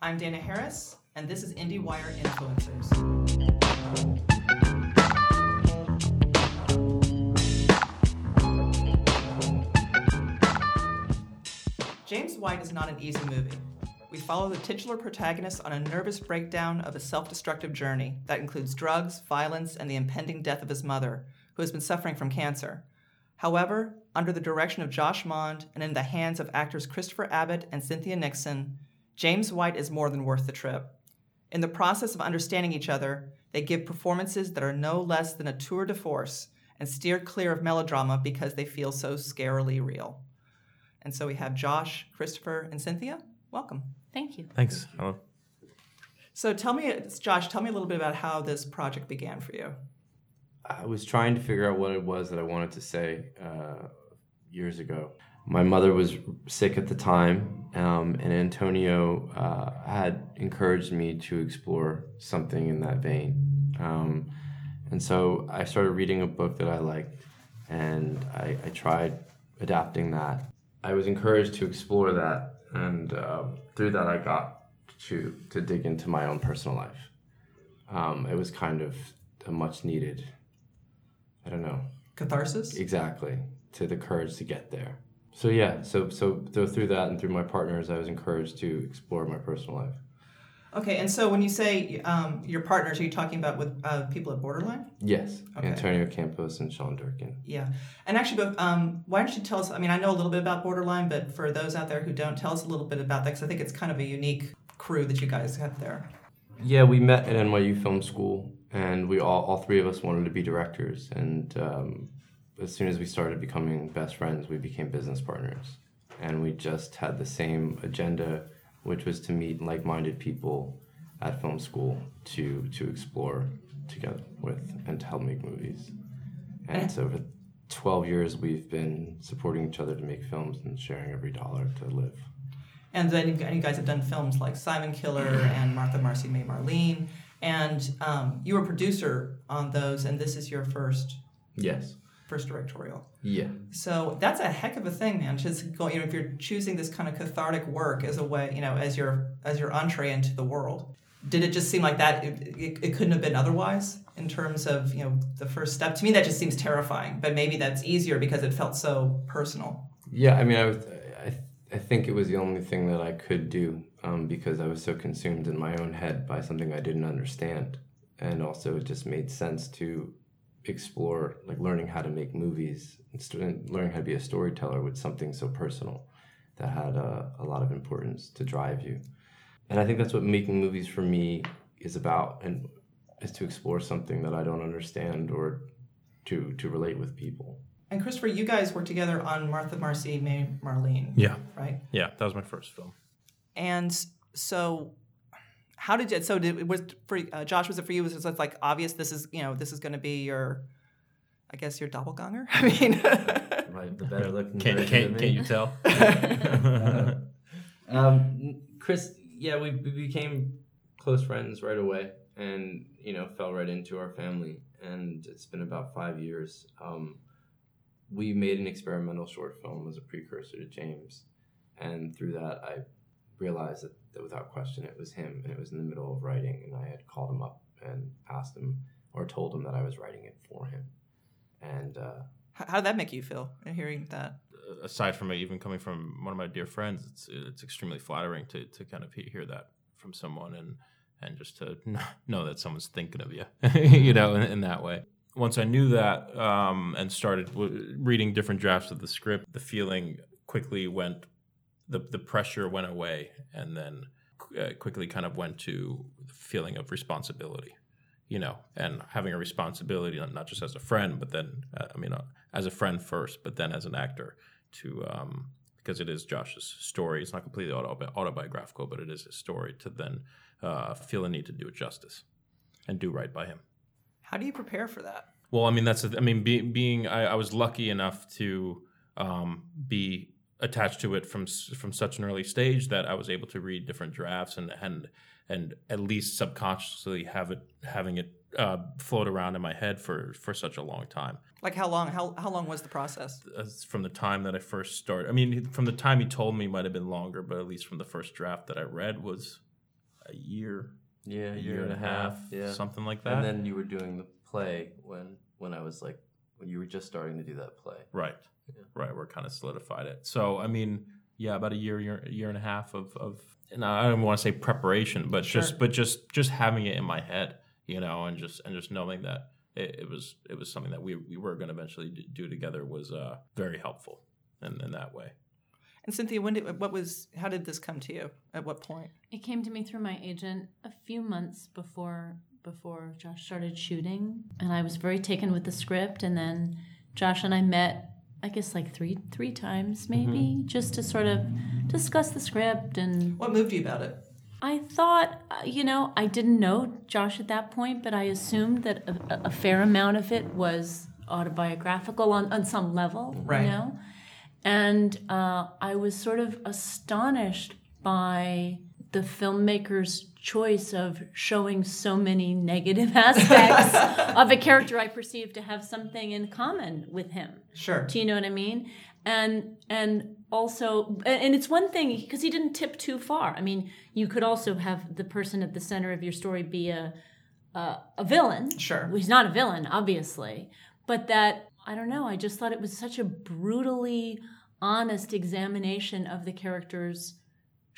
I'm Dana Harris, and this is IndieWire Influencers. James White is not an easy movie. We follow the titular protagonist on a nervous breakdown of a self destructive journey that includes drugs, violence, and the impending death of his mother, who has been suffering from cancer. However, under the direction of Josh Mond and in the hands of actors Christopher Abbott and Cynthia Nixon, James White is more than worth the trip. In the process of understanding each other, they give performances that are no less than a tour de force and steer clear of melodrama because they feel so scarily real. And so we have Josh, Christopher, and Cynthia. Welcome. Thank you. Thanks. Hello. So tell me, Josh, tell me a little bit about how this project began for you. I was trying to figure out what it was that I wanted to say uh, years ago. My mother was sick at the time, um, and Antonio uh, had encouraged me to explore something in that vein. Um, and so I started reading a book that I liked, and I, I tried adapting that. I was encouraged to explore that, and uh, through that, I got to to dig into my own personal life. Um, it was kind of a much needed I don't know. Catharsis? Exactly. To the courage to get there. So yeah, so so, through that and through my partners, I was encouraged to explore my personal life. Okay, and so when you say um, your partners, are you talking about with uh, people at Borderline? Yes, Okay. Antonio Campos and Sean Durkin. Yeah, and actually, but um, why don't you tell us? I mean, I know a little bit about Borderline, but for those out there who don't, tell us a little bit about that because I think it's kind of a unique crew that you guys have there. Yeah, we met at NYU Film School, and we all all three of us wanted to be directors. And um, as soon as we started becoming best friends, we became business partners, and we just had the same agenda, which was to meet like-minded people at film school to to explore together with and to help make movies. And so for 12 years, we've been supporting each other to make films and sharing every dollar to live. And then you guys have done films like Simon Killer and Martha Marcy May Marlene, and um, you were producer on those, and this is your first Yes. First directorial. Yeah. So that's a heck of a thing, man. Just going, you know, if you're choosing this kind of cathartic work as a way, you know, as your as your entree into the world, did it just seem like that? It, it, it couldn't have been otherwise in terms of you know the first step. To me, that just seems terrifying. But maybe that's easier because it felt so personal. Yeah, I mean, I, was, I, I think it was the only thing that I could do um, because I was so consumed in my own head by something I didn't understand. And also, it just made sense to explore, like, learning how to make movies and st- learning how to be a storyteller with something so personal that had a, a lot of importance to drive you. And I think that's what making movies for me is about, and is to explore something that I don't understand or to to relate with people. And Christopher, you guys worked together on Martha Marcy May Marlene, Yeah. right? Yeah. That was my first film. And so, how did you? So, did it was for uh, Josh? Was it for you? Was it like obvious? This is you know this is going to be your, I guess your doppelganger. I mean, Right, the better looking. Can't, version can't, me. can't you tell? Um, Chris, yeah, we, we became close friends right away, and you know, fell right into our family. And it's been about five years. Um, we made an experimental short film as a precursor to James, and through that, I realized that, that without question, it was him, and it was in the middle of writing, and I had called him up and asked him or told him that I was writing it for him, and. Uh, how how did that make you feel hearing that? Aside from it even coming from one of my dear friends, it's it's extremely flattering to, to kind of hear that from someone and and just to know that someone's thinking of you, you know, in, in that way. Once I knew that um, and started w- reading different drafts of the script, the feeling quickly went, the the pressure went away, and then uh, quickly kind of went to the feeling of responsibility you know, and having a responsibility, not just as a friend, but then, uh, I mean, uh, as a friend first, but then as an actor, to um, because it is Josh's story. It's not completely autobi- autobiographical, but it is his story. To then uh, feel a need to do it justice and do right by him. How do you prepare for that? Well, I mean, that's I mean, be, being I, I was lucky enough to um, be attached to it from from such an early stage that I was able to read different drafts and and and at least subconsciously have it having it uh, float around in my head for for such a long time. Like how long? How how long was the process? As from the time that I first started, I mean, from the time he told me might have been longer, but at least from the first draft that I read was a year, Yeah, a year and a half, Yeah, something like that. and then you were doing the play when when I was like when you were just starting to do that play. Right. Yeah. Right. We're kind of solidified it. So, I mean, yeah, about a year, year, year and a half of, of and I don't want to say preparation, but Sure. just, but just, just having it in my head, you know, and just, and just knowing that it, it was, it was something that we, we were going to eventually do together was uh, very helpful in, in that way. And Cynthia, when did what was how did this come to you? At what point? It came to me through my agent a few months before before Josh started shooting, and I was very taken with the script. And then Josh and I met, I guess, like three three times maybe, just to sort of discuss the script. And What moved you about it? I thought, uh, you know, I didn't know Josh at that point, but I assumed that a, a fair amount of it was autobiographical on, on some level, Right. you know. And uh, I was sort of astonished by the filmmaker's choice of showing so many negative aspects of a character I perceive to have something in common with him. Sure. Do you know what I mean? And and also, and it's one thing because he didn't tip too far. I mean, you could also have the person at the center of your story be a a, a villain. Sure. Well, he's not a villain, obviously, but that I don't know. I just thought it was such a brutally honest examination of the character's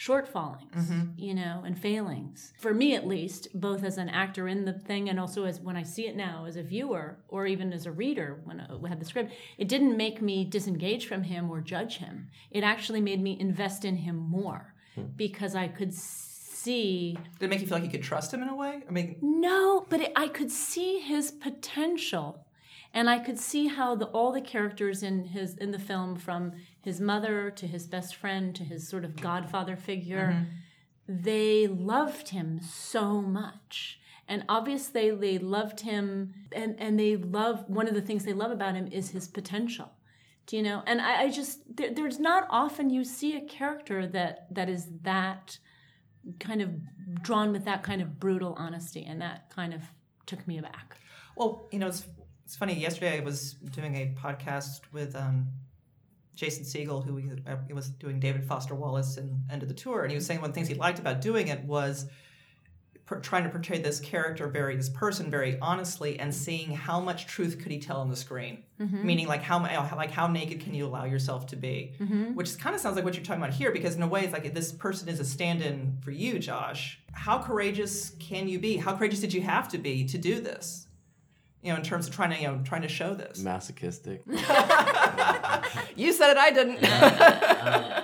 shortfallings, mm-hmm. you know, and failings. For me, at least, both as an actor in the thing and also as when I see it now as a viewer or even as a reader when I had the script, it didn't make me disengage from him or judge him. It actually made me invest in him more hmm. because I could see Did it make you feel like you could trust him in a way? I mean, no, but it, I could see his potential, and I could see how the all the characters in his in the film, from his mother to his best friend to his sort of godfather figure, they loved him so much. And obviously, they loved him, and, and they love one of the things they love about him is his potential. Do you know? And I, I just there, there's not often you see a character that that is that kind of drawn with that kind of brutal honesty, and that kind of took me aback. well, you know, it's it's funny. Yesterday, I was doing a podcast with um, Jason Segel, who we, uh, he was doing David Foster Wallace and End of the Tour, and he was saying one of the things he liked about doing it was trying to portray this character very, this person very honestly, and seeing how much truth could he tell on the screen. Meaning, like how how- like how naked can you allow yourself to be? Which kind of sounds like what you're talking about here, because in a way, it's like this person is a stand-in for you, Josh. How courageous can you be? How courageous did you have to be to do this? You know, in terms of trying to you know trying to show this. Masochistic. You said it, I didn't. Uh, uh,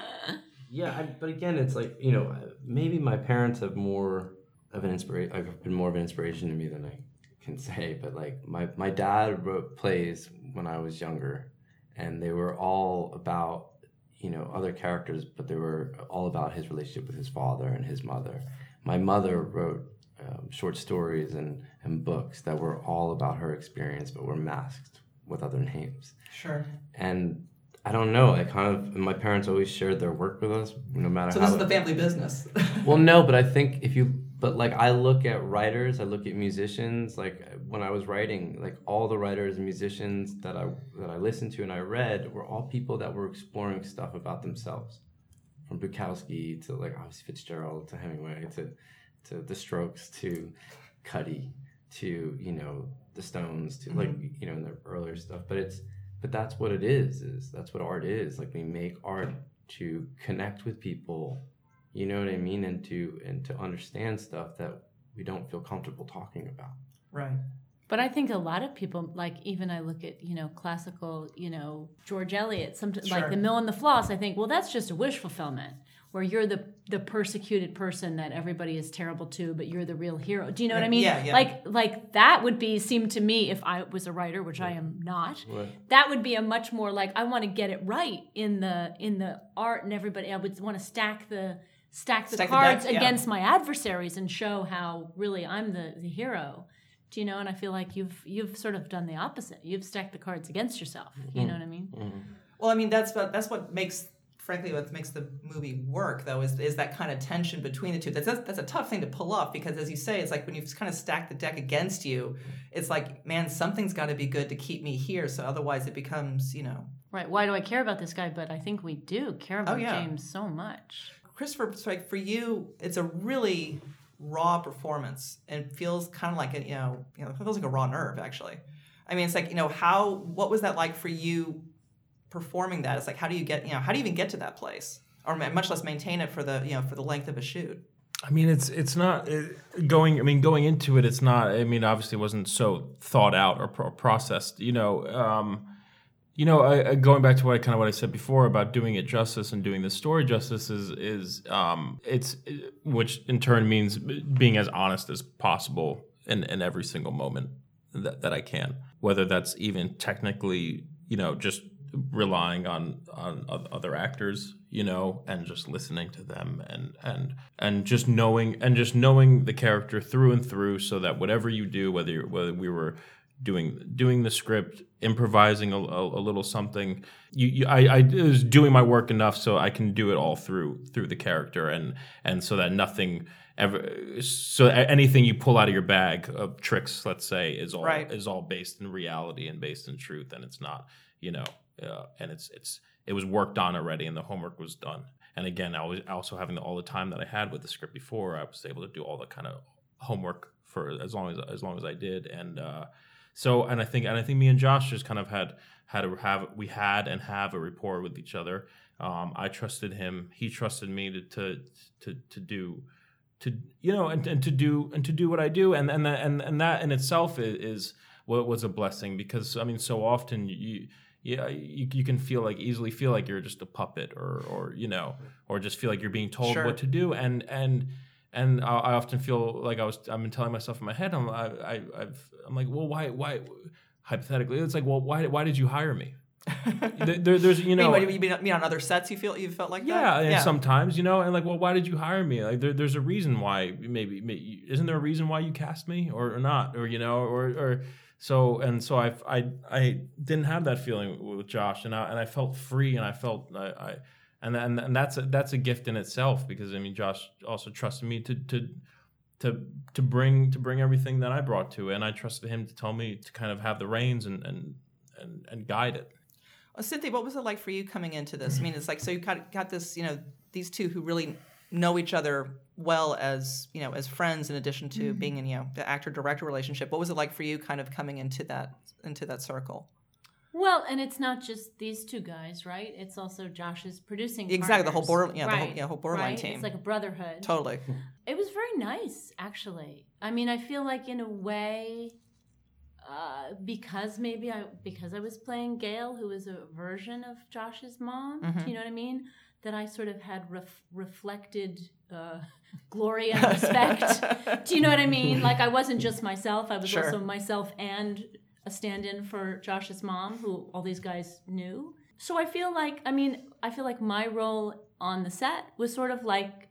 yeah, I, but again, it's like you know, uh, maybe my parents have more of an inspiration. I've been more of an inspiration to me than I can say. But like my my dad wrote plays when I was younger, and they were all about you know other characters, but they were all about his relationship with his father and his mother. My mother wrote um, short stories and and books that were all about her experience, but were masked with other names sure. and I don't know. I kind of my parents always shared their work with us, no matter So how. this is the family business. well, no, but I think if you, but like I look at writers, I look at musicians. Like when I was writing, like all the writers and musicians that I that I listened to and I read were all people that were exploring stuff about themselves, from Bukowski to like obviously Fitzgerald to Hemingway to to The Strokes to Cudi to you know the Stones to mm-hmm. like you know in their earlier stuff. But it's but that's what it is. Is that's what art is. Like we make art to connect with people. You know what I mean, and to and to understand stuff that we don't feel comfortable talking about. right. But I think a lot of people, like even I look at you know classical, you know George Eliot, some Sure. like the Mill and the Floss. I think well that's just a wish fulfillment, where you're the the persecuted person that everybody is terrible to, but you're the real hero. Do you know what I mean? Yeah, yeah. Like like that would be seem to me if I was a writer, which I am not. That would be a much more like I want to get it right in the in the art and everybody. I would want to stack the stack the Stack the cards deck, yeah. against my adversaries and show how really I'm the the hero. Do you know? And I feel like you've you've sort of done the opposite. You've stacked the cards against yourself. You mm-hmm. know what I mean? Mm-hmm. Well, I mean, that's what that's what makes, frankly, what makes the movie work, though, is is that kind of tension between the two. That's that's, that's a tough thing to pull off because, as you say, it's like when you've kind of stacked the deck against you, it's like, man, something's got to be good to keep me here. So otherwise, it becomes, you know, Right. Why do I care about this guy? But I think we do care oh, about Oh, yeah. James so much. Christopher, like for you, it's a really raw performance and feels kind of like a, you know, you know, it feels like a raw nerve actually. I mean, it's like, you know, how what was that like for you performing that? It's like how do you get, you know, how do you even get to that place? Or much less maintain it for the, you know, for the length of a shoot. I mean, it's it's not it, going. I mean, going into it, it's not. I mean, obviously, it wasn't so thought out or, pro- processed. You know, um, you know, I, I, going back to what I kind of what I said before about doing it justice and doing the story justice is is um, it's which in turn means being as honest as possible in, in every single moment that, that I can, whether that's even technically, you know, just relying on on other actors you know and just listening to them and and and just knowing and just knowing the character through and through so that whatever you do whether whether we were doing doing the script improvising a, a, a little something you, you, I, I was doing my work enough so I can do it all through through the character and and so that nothing ever so anything you pull out of your bag of tricks let's say is all right. is all based in reality and based in truth and it's not you know uh, and it's it's it was worked on already, and the homework was done. And again, I was also having the, all the time that I had with the script before. I was able to do all the kind of homework for as long as as long as I did, and uh, so and I think and I think me and Josh just kind of had had to have we had and have a rapport with each other. Um, I trusted him; he trusted me to to to, to do to you know and, and to do and to do what I do, and and and and that in itself is, is what was a blessing because I mean, so often you yeah, you, you can feel like easily feel like you're just a puppet or or you know or just feel like you're being told Sure. what to do and and and I, I often feel like I was I've been telling myself in my head I'm I, I I've I'm like well why why hypothetically it's like well why why did you hire me there, there- there's you know I mean, you mean, on other sets you feel you felt like yeah, and sometimes you know, and like, well, why did you hire me? Like, there, there's a reason why. Maybe, maybe isn't there a reason why you cast me, or, or not, or you know, or or so and so. I I I didn't have that feeling with Josh, and I and I felt free, and I felt I. I and, and and that's a, that's a gift in itself because I mean Josh also trusted me to to to to bring to bring everything that I brought to it, and I trusted him to tell me to kind of have the reins and and and, and guide it. Well, Cynthia, what was it like for you coming into this? I mean, it's like so you got got this, you know, these two who really know each other well as you know as friends, in addition to being in you know the actor director relationship. What was it like for you, kind of coming into that into that circle? Well, and it's not just these two guys, right? It's also Josh's producing. Exactly, the whole partners. border- yeah, the whole- yeah, whole borderline right? team. It's like a brotherhood. Totally. It was very nice, actually. I mean, I feel like in a way, uh, because maybe I because I was playing Gail, who is a version of Josh's mom. Mm-hmm. Do you know what I mean? That I sort of had ref- reflected uh, glory and respect. do you know what I mean? Like I wasn't just myself; I was Sure. also myself and a stand-in for Josh's mom, who all these guys knew. So I feel like, I mean, I feel like my role on the set was sort of like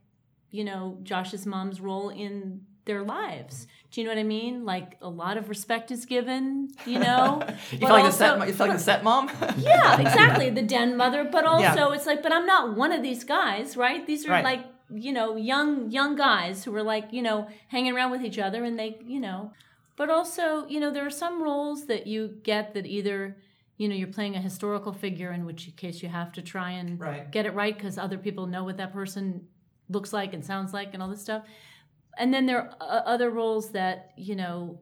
you know, Josh's mom's role in their lives. Do you know what I mean? Like a lot of respect is given, you know. You feel like the also- set. mo- You feel like the set mom. yeah, exactly. The den mother, but also Yeah. it's like, but I'm not one of these guys, right? These are Right. like, you know, young young guys who are like, you know, hanging around with each other and they, you know. But also, you know, there are some roles that you get that either, you know, you're playing a historical figure in which case you have to try and Right. get it right because other people know what that person looks like and sounds like and all this stuff. And then there are uh, other roles that, you know,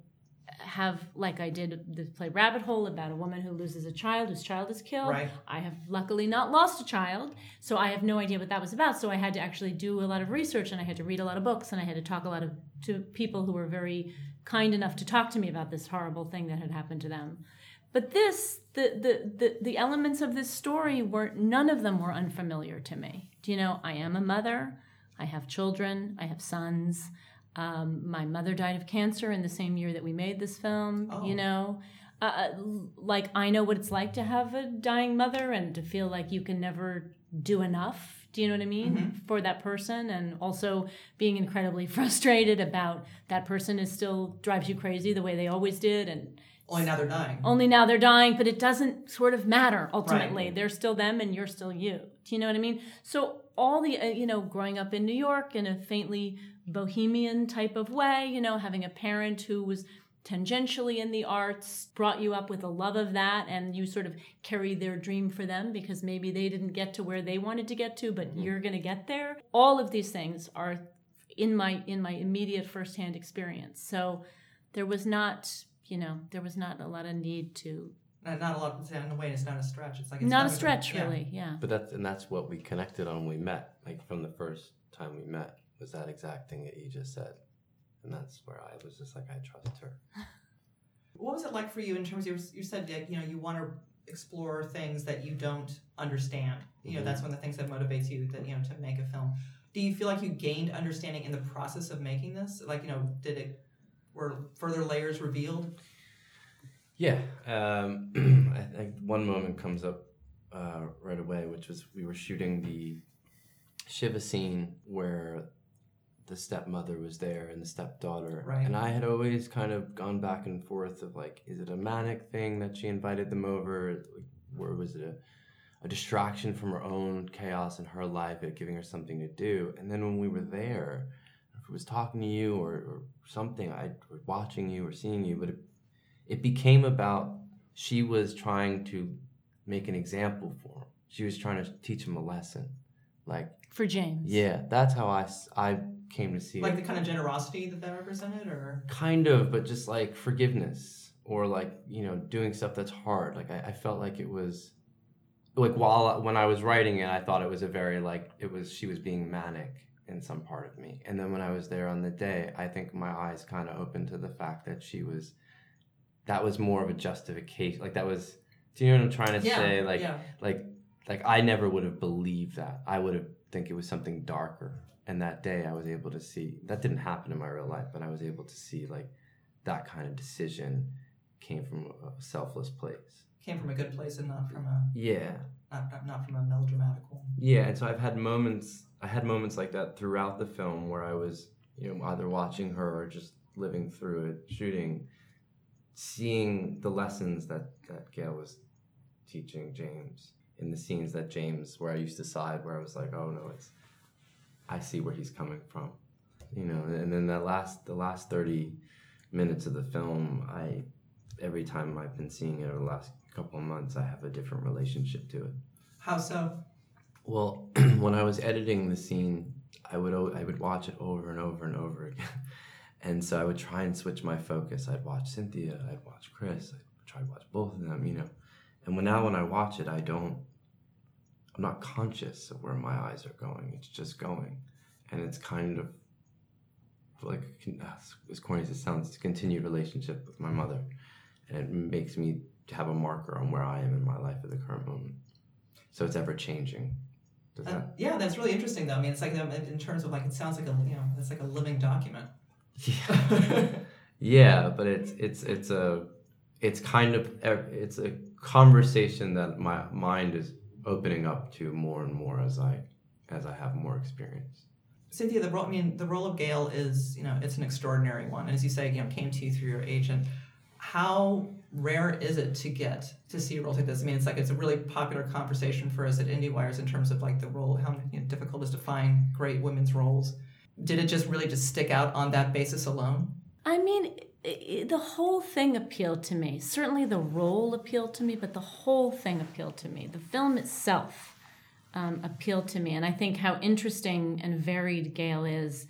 have like I did the play Rabbit Hole about a woman who loses a child whose child is killed. Right. I have luckily not lost a child, so I have no idea what that was about. So I had to actually do a lot of research and I had to read a lot of books and I had to talk a lot of to people who were very kind enough to talk to me about this horrible thing that had happened to them. But this, the the the, the elements of this story were none of them were unfamiliar to me. Do you know? I am a mother. I have children. I have sons. Um, my mother died of cancer in the same year that we made this film. You know, uh, like I know what it's like to have a dying mother and to feel like you can never do enough. Do you know what I mean for that person? And also being incredibly frustrated about that person is still drives you crazy the way they always did, and Only now they're dying. only now they're dying, but it doesn't sort of matter ultimately. They're still them and you're still you. Do you know what I mean? So all the uh, you know, growing up in New York in a faintly bohemian type of way, you know, having a parent who was tangentially in the arts brought you up with a love of that and you sort of carry their dream for them because maybe they didn't get to where they wanted to get to but you're going to get there all of these things are in my in my immediate firsthand experience. So there was not, you know, there was not a lot of need to Not, not a lot of in a way. It's not a stretch. It's like it's not a stretch yeah. really, yeah. But that's and that's what we connected on when we met. Like from the first time we met was that exact thing that you just said, and that's where I was just like I trust her. What was it like for you in terms of you said that you know you want to explore things that you don't understand. You know Mhm. that's one of the things that motivates you that you know to make a film. Do you feel like you gained understanding in the process of making this? Like you know, did it were further layers revealed? Yeah, um, I think one moment comes up uh, right away, which was we were shooting the Shiva scene where the stepmother was there and the stepdaughter, Right. and I had always kind of gone back and forth of like, is it a manic thing that she invited them over, or was it a a distraction from her own chaos in her life, it giving her something to do. And then when we were there, was talking to you or, or something, I or watching you or seeing you, but it, it became about she was trying to make an example for him. She was trying to teach him a lesson. Like, For James. yeah, that's how I I came to see Like it. the kind of generosity that that represented, or Kind of, but just like forgiveness or like, you know, doing stuff that's hard. Like, I, I felt like it was like while when I was writing it, I thought it was a very like it was she was being manic in some part of me, and then when I was there on the day, I think my eyes kind of opened to the fact that she was that was more of a justification. Like that was, do you know what I'm trying to yeah, say? Like yeah, like like I never would have believed that. I would have think it was something darker. And that day, I was able to see that didn't happen in my real life, but I was able to see like that kind of decision came from a selfless place. came from a good place and not from a Yeah, not, not, from a melodramatic one. Yeah, and so I've had moments. I had moments like that throughout the film where I was, you know, either watching her or just living through it, shooting, seeing the lessons that that Gail was teaching James in the scenes that James, where I used to side, where I was like, oh no, it's, I see where he's coming from, you know. And then that last, the last thirty minutes of the film, I, every time I've been seeing it over the last couple of months, I have a different relationship to it. How so? Well, when I was editing the scene, I would I would watch it over and over and over again, and so I would try and switch my focus. I'd watch Cynthia, I'd watch Chris, I'd try to watch both of them, you know. And when now when I watch it, I don't, I'm not conscious of where my eyes are going. It's just going, and it's kind of like as corny as it sounds, it's a continued relationship with my mother, and it makes me have a marker on where I am in my life at the current moment. So it's ever changing. Does Uh, yeah, that's really interesting though. I mean, it's like um, in in terms of like it sounds like a you know it's like a living document. Yeah. yeah, but it's it's it's a it's kind of it's a conversation that my mind is opening up to more and more as I as I have more experience. Cynthia, the role I mean the role of Gail is you know it's an extraordinary one. and As you say, you know, came to you through your agent. How rare is it to get to see roles like this? I mean, it's like it's a really popular conversation for us at IndieWires in terms of like the role, how you know, difficult it is to find great women's roles. Did it just really just stick out on that basis alone? I mean, i i the whole thing appealed to me. Certainly the role appealed to me, but the whole thing appealed to me. The film itself um, appealed to me. And I think how interesting and varied Gail is.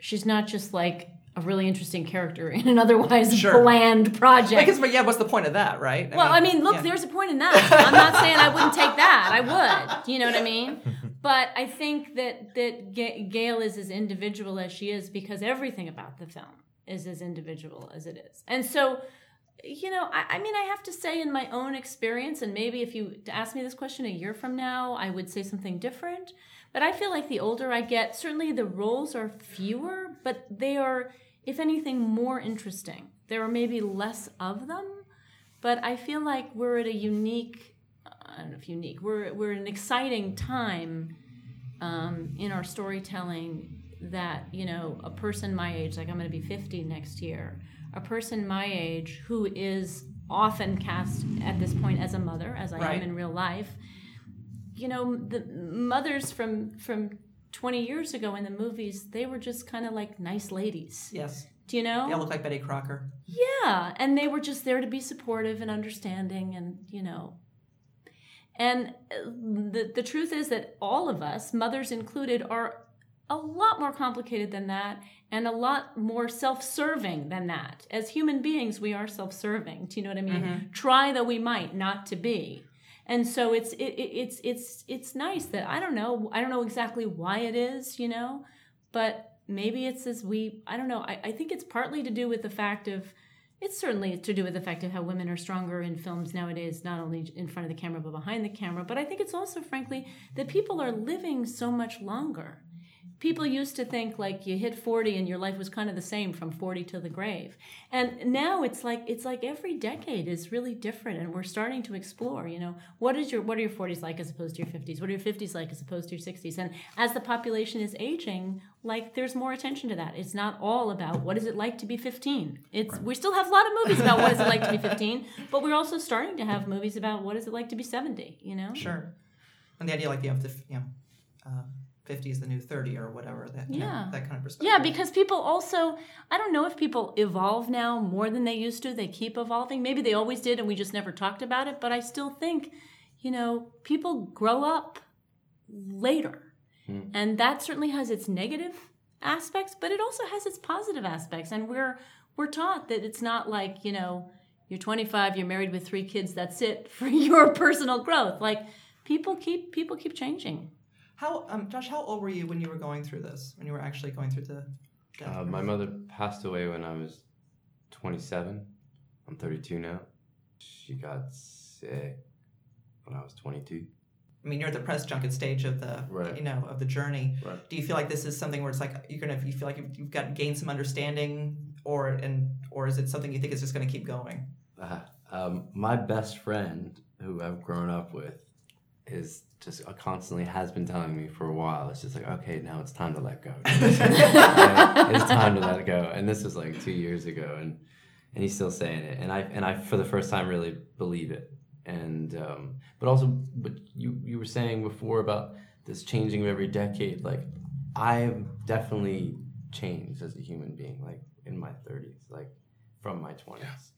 She's not just like a really interesting character in an otherwise Sure. bland project. Yeah, what's the point of that, right? Well, I mean, look, yeah. there's a point in that. I'm not saying I wouldn't take that. I would. You know what I mean? But I think that that Gail is as individual as she is because everything about the film is as individual as it is. And so, you know, I, I mean, I have to say, in my own experience, and maybe if you to ask me this question a year from now, I would say something different. But I feel like the older I get, certainly the roles are fewer, but they are, if anything, more interesting. There are maybe less of them, but I feel like we're at a unique, I don't know if unique, we're, we're an exciting time um, in our storytelling that, you know, a person my age, like I'm going to be 50 next year, a person my age who is often cast at this point as a mother, as I Right. am in real life, you know, the mothers from, from 20 years ago in the movies, they were just kind of like nice ladies. yes, Do you know? yeah, look like Betty Crocker. Yeah, and they were just there to be supportive and understanding, and you know. And uh, the the truth is that all of us, mothers included, are a lot more complicated than that and a lot more self-serving than that. As human beings, we are self-serving. Do you know what I mean? Try though we might not to be. And so it's it, it, it's it's it's nice that I don't know I don't know exactly why it is, you know, but maybe it's as we I don't know. I, I think it's partly to do with the fact of it's certainly to do with the fact of how women are stronger in films nowadays, not only in front of the camera but behind the camera. But I think it's also, frankly, that people are living so much longer. People used to think like you hit 40 and your life was kind of the same from 40 to the grave. And now it's like it's like every decade is really different and we're starting to explore, you know, what is your what are your 40s like as opposed to your 50s? What are your 50s like as opposed to your 60s? And as the population is aging, like there's more attention to that. It's not all about what is it like to be 15. It's we still have a lot of movies about what is it like to be 15, but we're also starting to have movies about what is it like to be 70, you know? Sure. And the idea, like, you have the, you know, uh, 50 is the new 30 or whatever, that, you know, Yeah. that kind of perspective. Yeah, because people also, I don't know if people evolve now more than they used to. They keep evolving. Maybe they always did and we just never talked about it. But I still think, you know, people grow up later. Hmm. And that certainly has its negative aspects, but it also has its positive aspects. And we're we're taught that it's not like, you know, you're 25, you're married with three kids, that's it for your personal growth. Like people keep people keep changing. How, um, Josh, how old were you when you were going through this? When you were actually going through the death? Uh, my mother passed away when I was 27. I'm 32 now. She got sick when I was 22. I mean, you're at the press junket stage of the, Right. you know, of the journey. Right. Do you feel like this is something where it's like you're gonna, you feel like you've, you've got gained some understanding, or and or is it something you think is just gonna keep going? Uh, um, my best friend, who I've grown up with, Is just uh, constantly has been telling me for a while. It's just like, okay, now it's time to let go. it's time to let go. And this was like two years ago, and and he's still saying it. And I and I for the first time really believe it. And um, but also, but you you were saying before about this changing of every decade. Like I've definitely changed as a human being. Like in my thirties, like from my twenties,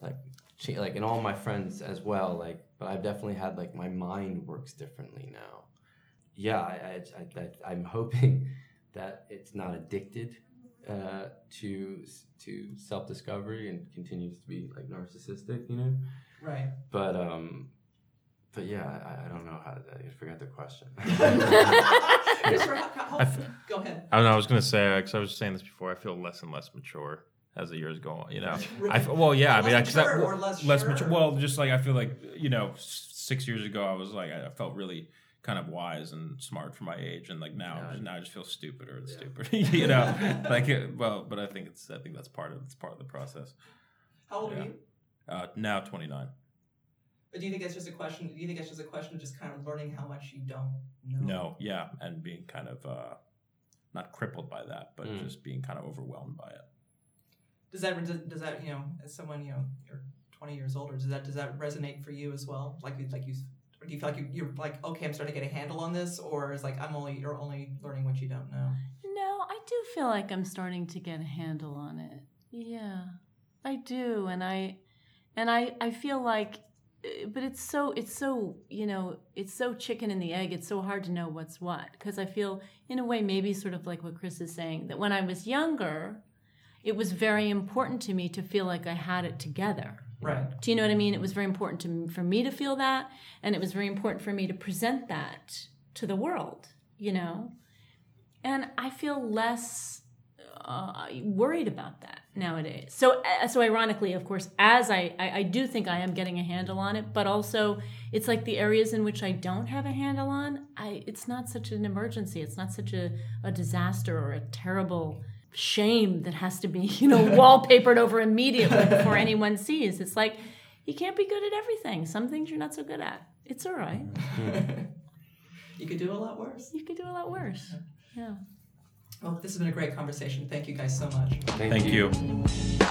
like cha- like and all my friends as well. Like, but I've definitely had like my mind works differently now. Yeah, I, I, I, I'm hoping that it's not addicted uh, to to self discovery and continues to be like narcissistic, you know. Right. But um, but yeah, I, I don't know how to. I forgot the question. Christopher, how- how- I f- go ahead. I don't know. I was gonna say because I was saying this before. I feel less and less mature as the years go on. You know, I f- well, yeah. I mean, Less because I, mature or less less sure? mature. Well, just like I feel like you know, six years ago I was like I felt really kind of wise and smart for my age, and like now Yeah. now I just feel stupider and stupider. you know, like it, well, but I think it's I think that's part of it's part of the process. How old are you? Uh, now twenty nine. But do you think that's just a question? Do you think that's just a question of just kind of learning how much you don't know? No, yeah, and being kind of uh, not crippled by that, but Mm. just being kind of overwhelmed by it. Does that does, does that you know as someone you know you're 20 years older does that does that resonate for you as well? Like you like you or do you feel like you, you're like okay I'm starting to get a handle on this or is like I'm only you're only learning what you don't know? No, I do feel like I'm starting to get a handle on it. Yeah, I do, and I, and I, I feel like, eh, but it's so, it's so, you know, it's so chicken and the egg. It's so hard to know what's what because I feel, in a way, maybe sort of like what Chris is saying that when I was younger, it was very important to me to feel like I had it together. Right. Do you know what I mean? It was very important to for me to feel that, and it was very important for me to present that to the world. You know, and I feel less uh, worried about that nowadays. So, uh, so ironically, of course, as I, I I do think I am getting a handle on it, but also it's like the areas in which I don't have a handle on. I it's not such an emergency. It's not such a, a disaster or a terrible shame that has to be you know wallpapered over immediately before anyone sees. It's like you can't be good at everything. Some things you're not so good at. It's all right. You could do a lot worse. You could do a lot worse. Yeah. Well, this has been a great conversation. Thank you guys so much. Thank you. You.